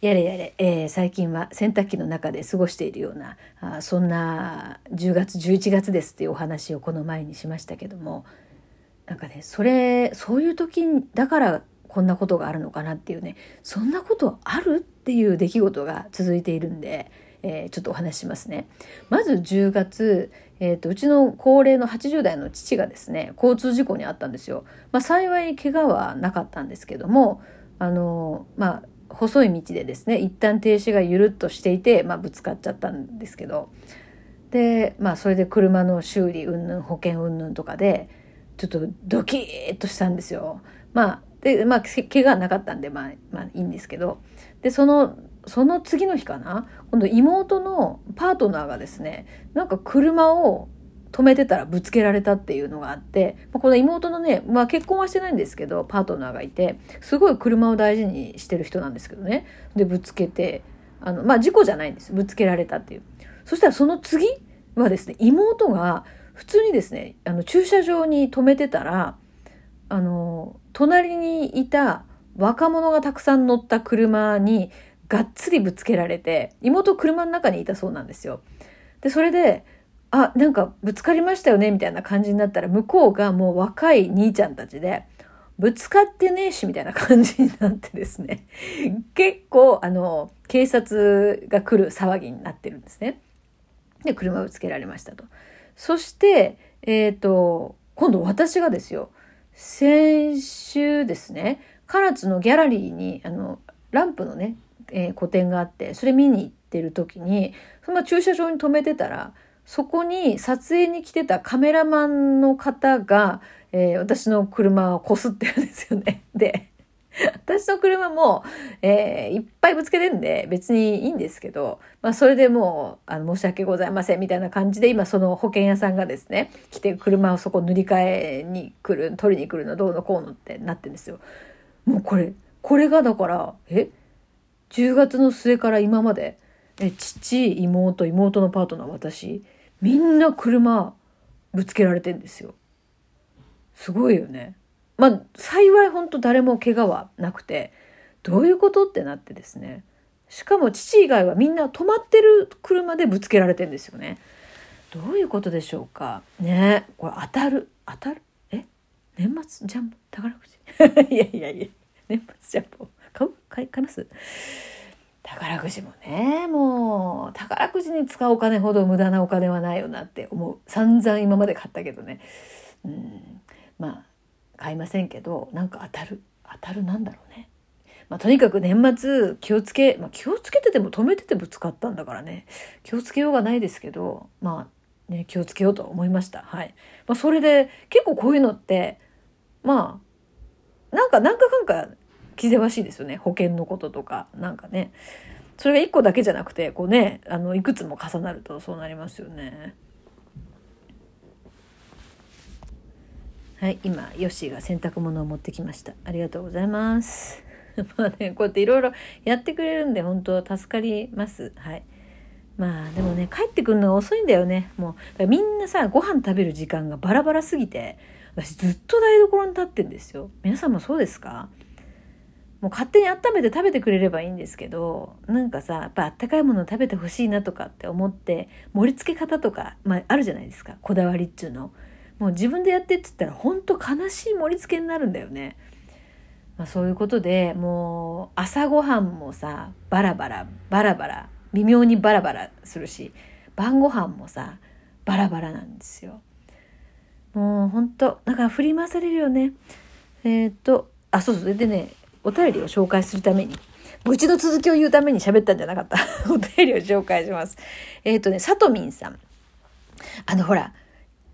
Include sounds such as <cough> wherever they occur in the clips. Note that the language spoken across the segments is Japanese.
やれやれ、えー、最近は洗濯機の中で過ごしているようなあそんな10月11月ですっていうお話をこの前にしましたけどもなんかねそれそういう時だからこんなことがあるのかなっていうねそんなことあるっていう出来事が続いているんで、えー、ちょっとお話しますね。まず10月、えーと、うちの高齢の80代の父がですね交通事故に遭ったんですよ。まあ、幸い怪我はなかったんですけどもあのまあ細い道でですね一旦停止がゆるっとしていて、まあ、ぶつかっちゃったんですけど。でまあそれで車の修理云々保険云々とかでちょっとドキッとしたんですよ。まあでまあ怪我なかったんでまあまあいいんですけど。でそのその次の日かな？今度妹のパートナーがですねなんか車を止めてたらぶつけられたっていうのがあって、まあ、この妹のね、まあ結婚はしてないんですけど、パートナーがいて、すごい車を大事にしてる人なんですけどね。で、ぶつけて、あの、まあ事故じゃないんです。ぶつけられたっていう。そしたらその次はですね、妹が普通にですね、あの駐車場に止めてたら、あの、隣にいた若者がたくさん乗った車にがっつりぶつけられて、妹車の中にいたそうなんですよ。で、それで、あ、なんかぶつかりましたよねみたいな感じになったら、向こうがもう若い兄ちゃんたちで、ぶつかってねえしみたいな感じになってですね、<laughs> 結構、あの、警察が来る騒ぎになってるんですね。で、車ぶつけられましたと。そして、えっ、ー、と、今度私がですよ、先週ですね、唐津のギャラリーに、あの、ランプのね、えー、個展があって、それ見に行ってる時に、その駐車場に止めてたら、そこに撮影に来てたカメラマンの方が、えー、私の車をこすってるんですよね。<laughs> で、私の車も、えー、いっぱいぶつけてんで別にいいんですけど、まあそれでもう、あの、申し訳ございませんみたいな感じで今その保険屋さんがですね、来て車をそこ塗り替えに来る、取りに来るのどうのこうのってなってるんですよ。もうこれ、これがだから、え ?10 月の末から今まで、え、父、妹、妹のパートナー、私、みんな車ぶつけられてんですよ。すごいよね。まあ、幸い本当誰も怪我はなくて、どういうことってなってですね。しかも父以外はみんな止まってる車でぶつけられてんですよね。どういうことでしょうか。ねこれ当たる、当たる？え？年末ジャンボ？宝くじ？<laughs> いやいやいや、年末ジャンボ買う？買い、買います？宝くじもね、もう、宝くじに使うお金ほど無駄なお金はないよなって思う。散々今まで買ったけどね。うん、まあ、買いませんけど、なんか当たる。当たるなんだろうね。まあ、とにかく年末気をつけ、まあ、気をつけてても止めててぶつかったんだからね。気をつけようがないですけど、まあ、ね、気をつけようと思いました。はい。まあ、それで、結構こういうのって、まあ、なんか、なんかかんか気ぜわしいですよね。保険のこととか、なんかね。それが1個だけじゃなくて、こうね、あの、いくつも重なるとそうなりますよね。はい、今、ヨッシーが洗濯物を持ってきました。ありがとうございます。<laughs> まあね、こうやっていろいろやってくれるんで、本当助かります。はい。まあでもね、帰ってくるのが遅いんだよね。もう、みんなさ、ご飯食べる時間がバラバラすぎて、私ずっと台所に立ってんですよ。皆さんもそうですか？もう勝手に温めて食べてくれればいいんですけどなんかさやっぱあったかいもの食べてほしいなとかって思って盛り付け方とか、まあ、あるじゃないですか。こだわりっちゅうの。もう自分でやってっつったら本当悲しい盛り付けになるんだよね、まあ、そういうことでもう朝ごはんもさバラバラバラバラ微妙にバラバラするし晩ご飯もさバラバラなんですよ。もう本当だから振り回されるよね。えー、っとあそうそうでねお便りを紹介するために、もう一度続きを言うために喋ったんじゃなかった。<laughs> お便りを紹介します。えっ、ー、とね、さとみんさん。あのほら、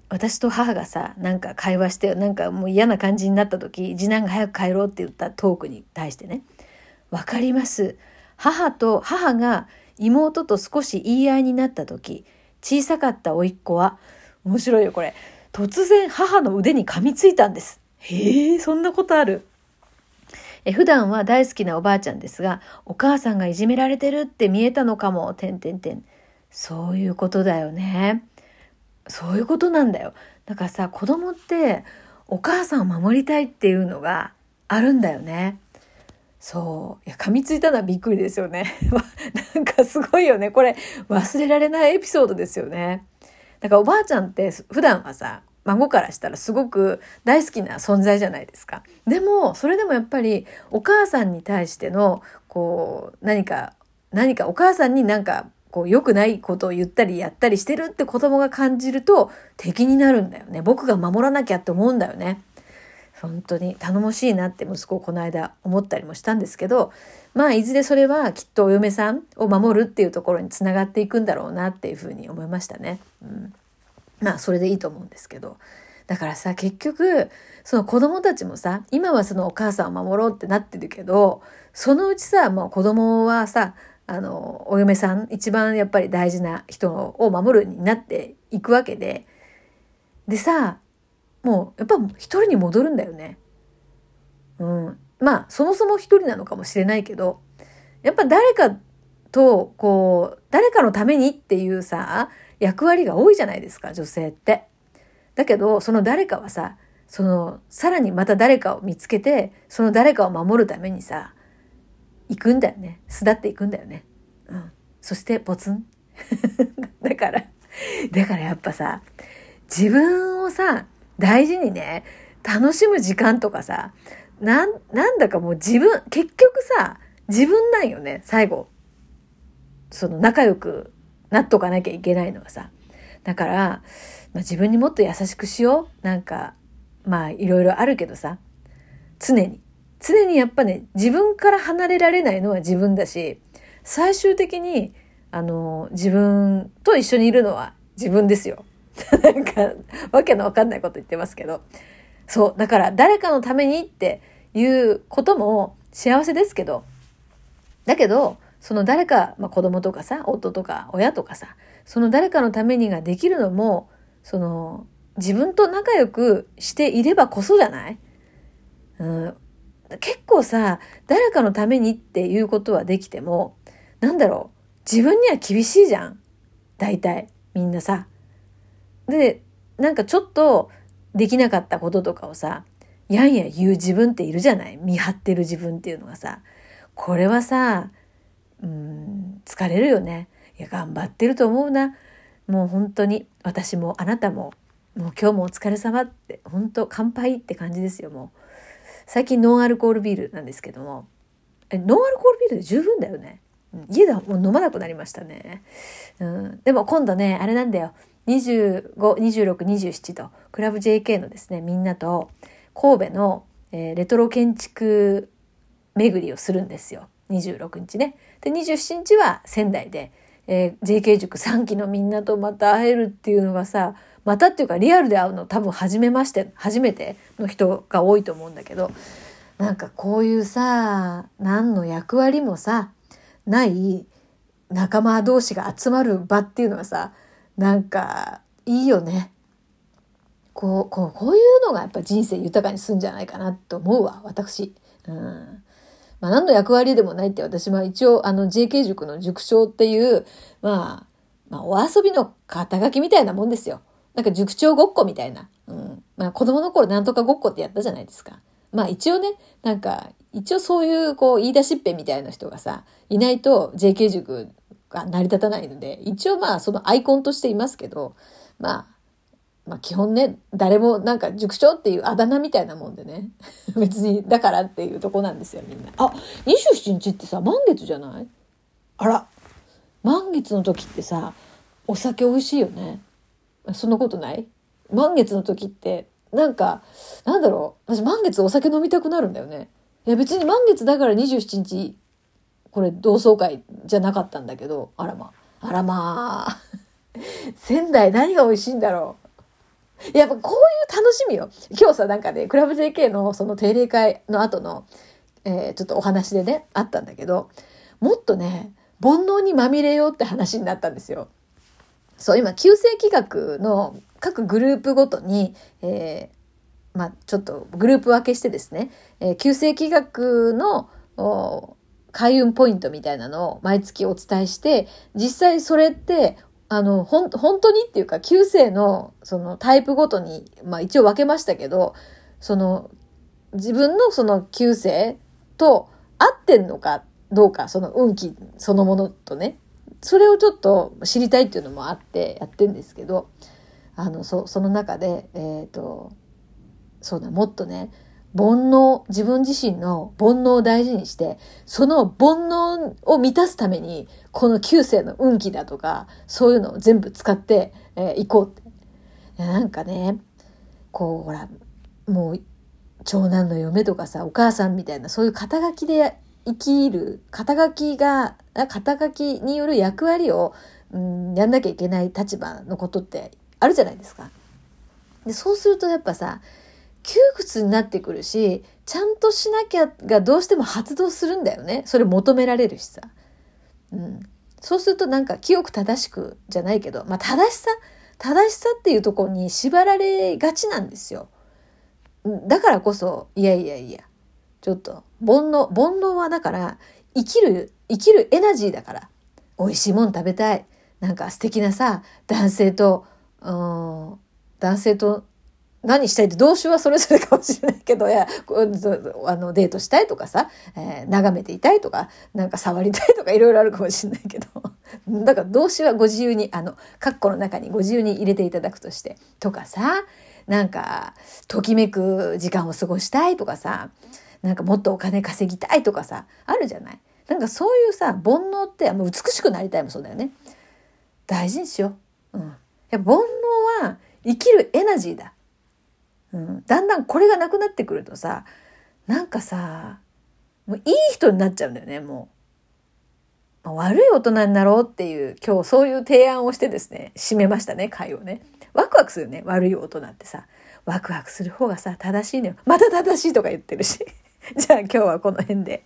私と母がさ、なんか会話して、なんかもう嫌な感じになった時、次男が早く帰ろうって言ったトークに対してね。わかります。母と、母が妹と少し言い合いになった時、小さかった甥っ子は、面白いよこれ。突然母の腕に噛みついたんです。へえ、そんなことある。え普段は大好きなおばあちゃんですが、お母さんがいじめられてるって見えたのかも、てんてんてん。そういうことだよね。そういうことなんだよ。だからさ、子供ってお母さんを守りたいっていうのがあるんだよね。そう。いや、噛みついたのはびっくりですよね。<laughs> なんかすごいよね。これ、忘れられないエピソードですよね。だからおばあちゃんって普段はさ、孫からしたらすごく大好きな存在じゃないですか。でも、それでもやっぱりお母さんに対しての、こう、何か、何かお母さんになんか、こう、良くないことを言ったりやったりしてるって子供が感じると敵になるんだよね。僕が守らなきゃって思うんだよね。本当に頼もしいなって息子をこの間思ったりもしたんですけどまあいずれそれはきっとお嫁さんを守るっていうところにつながっていくんだろうなっていうふうに思いましたね。うん、まあそれでいいと思うんですけどだからさ結局その子供たちもさ今はそのお母さんを守ろうってなってるけどそのうちさもう子供はさあのお嫁さん一番やっぱり大事な人を守るになっていくわけででさもうやっぱ一人に戻るんだよね。うん。まあそもそも一人なのかもしれないけどやっぱ誰かとこう誰かのためにっていうさ役割が多いじゃないですか女性って。だけどその誰かはさそのさらにまた誰かを見つけてその誰かを守るためにさ行くんだよね巣立っていくんだよね。うん、そしてポツン <laughs> だからだからやっぱさ自分をさ大事にね、楽しむ時間とかさ、な、なんだかもう自分、結局さ、自分なんよね、最後。その仲良くなっとかなきゃいけないのはさ。だから、まあ、自分にもっと優しくしよう。なんか、まあいろいろあるけどさ、常に。常にやっぱね、自分から離れられないのは自分だし、最終的に、あの、自分と一緒にいるのは自分ですよ。<laughs> なんか、わけのわかんないこと言ってますけど。そう。だから、誰かのためにっていうことも幸せですけど、だけど、その誰か、まあ、子供とかさ、夫とか親とかさ、その誰かのためにができるのも、その、自分と仲良くしていればこそじゃない？うん。結構さ、誰かのためにっていうことはできても、なんだろう、自分には厳しいじゃん。大体、みんなさ。で、なんかちょっとできなかったこととかをさ、やんや言う自分っているじゃない？見張ってる自分っていうのがさ、これはさ、うん、疲れるよね。いや、頑張ってると思うな。もう本当に、私もあなたも、もう今日もお疲れ様って、本当乾杯って感じですよ、もう。最近ノンアルコールビールなんですけども、え、ノンアルコールビールで十分だよね。家ではもう飲まなくなりましたね。うん、でも今度ね、あれなんだよ。25、26、27と、クラブ JK のですね、みんなと、神戸の、えー、レトロ建築巡りをするんですよ。26日ね。で、27日は仙台で、えー、JK 塾3期のみんなとまた会えるっていうのがさ、またっていうかリアルで会うの多分初めまして、初めての人が多いと思うんだけど、なんかこういうさ、何の役割もさ、ない仲間同士が集まる場っていうのはさ、なんかいいよね。こう、こう、こういうのがやっぱ人生豊かにするんじゃないかなと思うわ、私。うん。まあ何の役割でもないって私は一応あの JK 塾の塾長っていう、まあ、まあお遊びの肩書きみたいなもんですよ。なんか塾長ごっこみたいな。うん。まあ子供の頃なんとかごっこってやったじゃないですか。まあ一応ね、なんか、一応そういうこう言い出しっぺみたいな人がさ、いないと JK 塾が成り立たないので、一応まあそのアイコンとしていますけど、まあ、まあ基本ね、誰もなんか塾長っていうあだ名みたいなもんでね、<laughs> 別にだからっていうとこなんですよみんな。あ、27日ってさ、満月じゃない？あら、満月の時ってさ、お酒美味しいよね。そんなことない？満月の時って、なんか、なんだろう？私満月お酒飲みたくなるんだよね。いや別に満月だから27日これ同窓会じゃなかったんだけど、あらまあ、あらまあ。<laughs> 仙台何が美味しいんだろう？やっぱこういう楽しみよ。今日さ、なんかね、クラブ JK のその定例会の後の、えー、ちょっとお話でね、あったんだけど、もっとね、煩悩にまみれようって話になったんですよ。そう、今、旧世企画の各グループごとに、えー、まあ、ちょっとグループ分けしてですね、えー、旧世企画の開運ポイントみたいなのを毎月お伝えして、実際それって、あの、ほん、本当にっていうか、旧世の、そのタイプごとに、まあ一応分けましたけど、その、自分のその旧世と合ってんのかどうか、その運気そのものとね、それをちょっと知りたいっていうのもあってやってんですけど、あの、そその中で、えっ、ー、と、そうだ、もっとね、煩悩、自分自身の煩悩を大事にして、その煩悩を満たすために、この旧世の運気だとか、そういうのを全部使ってい、えー、こうって。なんかね、こう、ほら、もう、長男の嫁とかさ、お母さんみたいな、そういう肩書きで生きる、肩書きが、肩書きによる役割を、うん、やんなきゃいけない立場のことってあるじゃないですか。で、そうするとやっぱさ、窮屈になってくるし、ちゃんとしなきゃがどうしても発動するんだよね。それ求められるしさ。うん。そうするとなんか清く正しくじゃないけど、まあ正しさ、正しさっていうところに縛られがちなんですよ。だからこそ、いやいやいや、ちょっと、煩悩、煩悩はだから、生きる、生きるエナジーだから、美味しいもん食べたい。なんか素敵なさ、男性と、うん、男性と何したいって動詞はそれぞれかもしれないけど、<laughs> いや、あの、デートしたいとかさ、えー、眺めていたいとか、なんか触りたいとかいろいろあるかもしれないけど、<laughs> だから動詞はご自由に、あの、カッコの中にご自由に入れていただくとして、とかさ、なんか、ときめく時間を過ごしたいとかさ、なんかもっとお金稼ぎたいとかさ、あるじゃないなんかそういうさ、煩悩って、もう美しくなりたいもそうだよね。大事にしよう。うん。いや煩悩は生きるエナジーだ。うん。だんだんこれがなくなってくるとさ、なんかさ、もういい人になっちゃうんだよね、もう。悪い大人になろうっていう、今日そういう提案をしてですね、締めましたね、会をね。ワクワクするね、悪い大人ってさ。ワクワクする方がさ、正しいのよ。また正しいとか言ってるし。<laughs> じゃあ今日はこの辺で。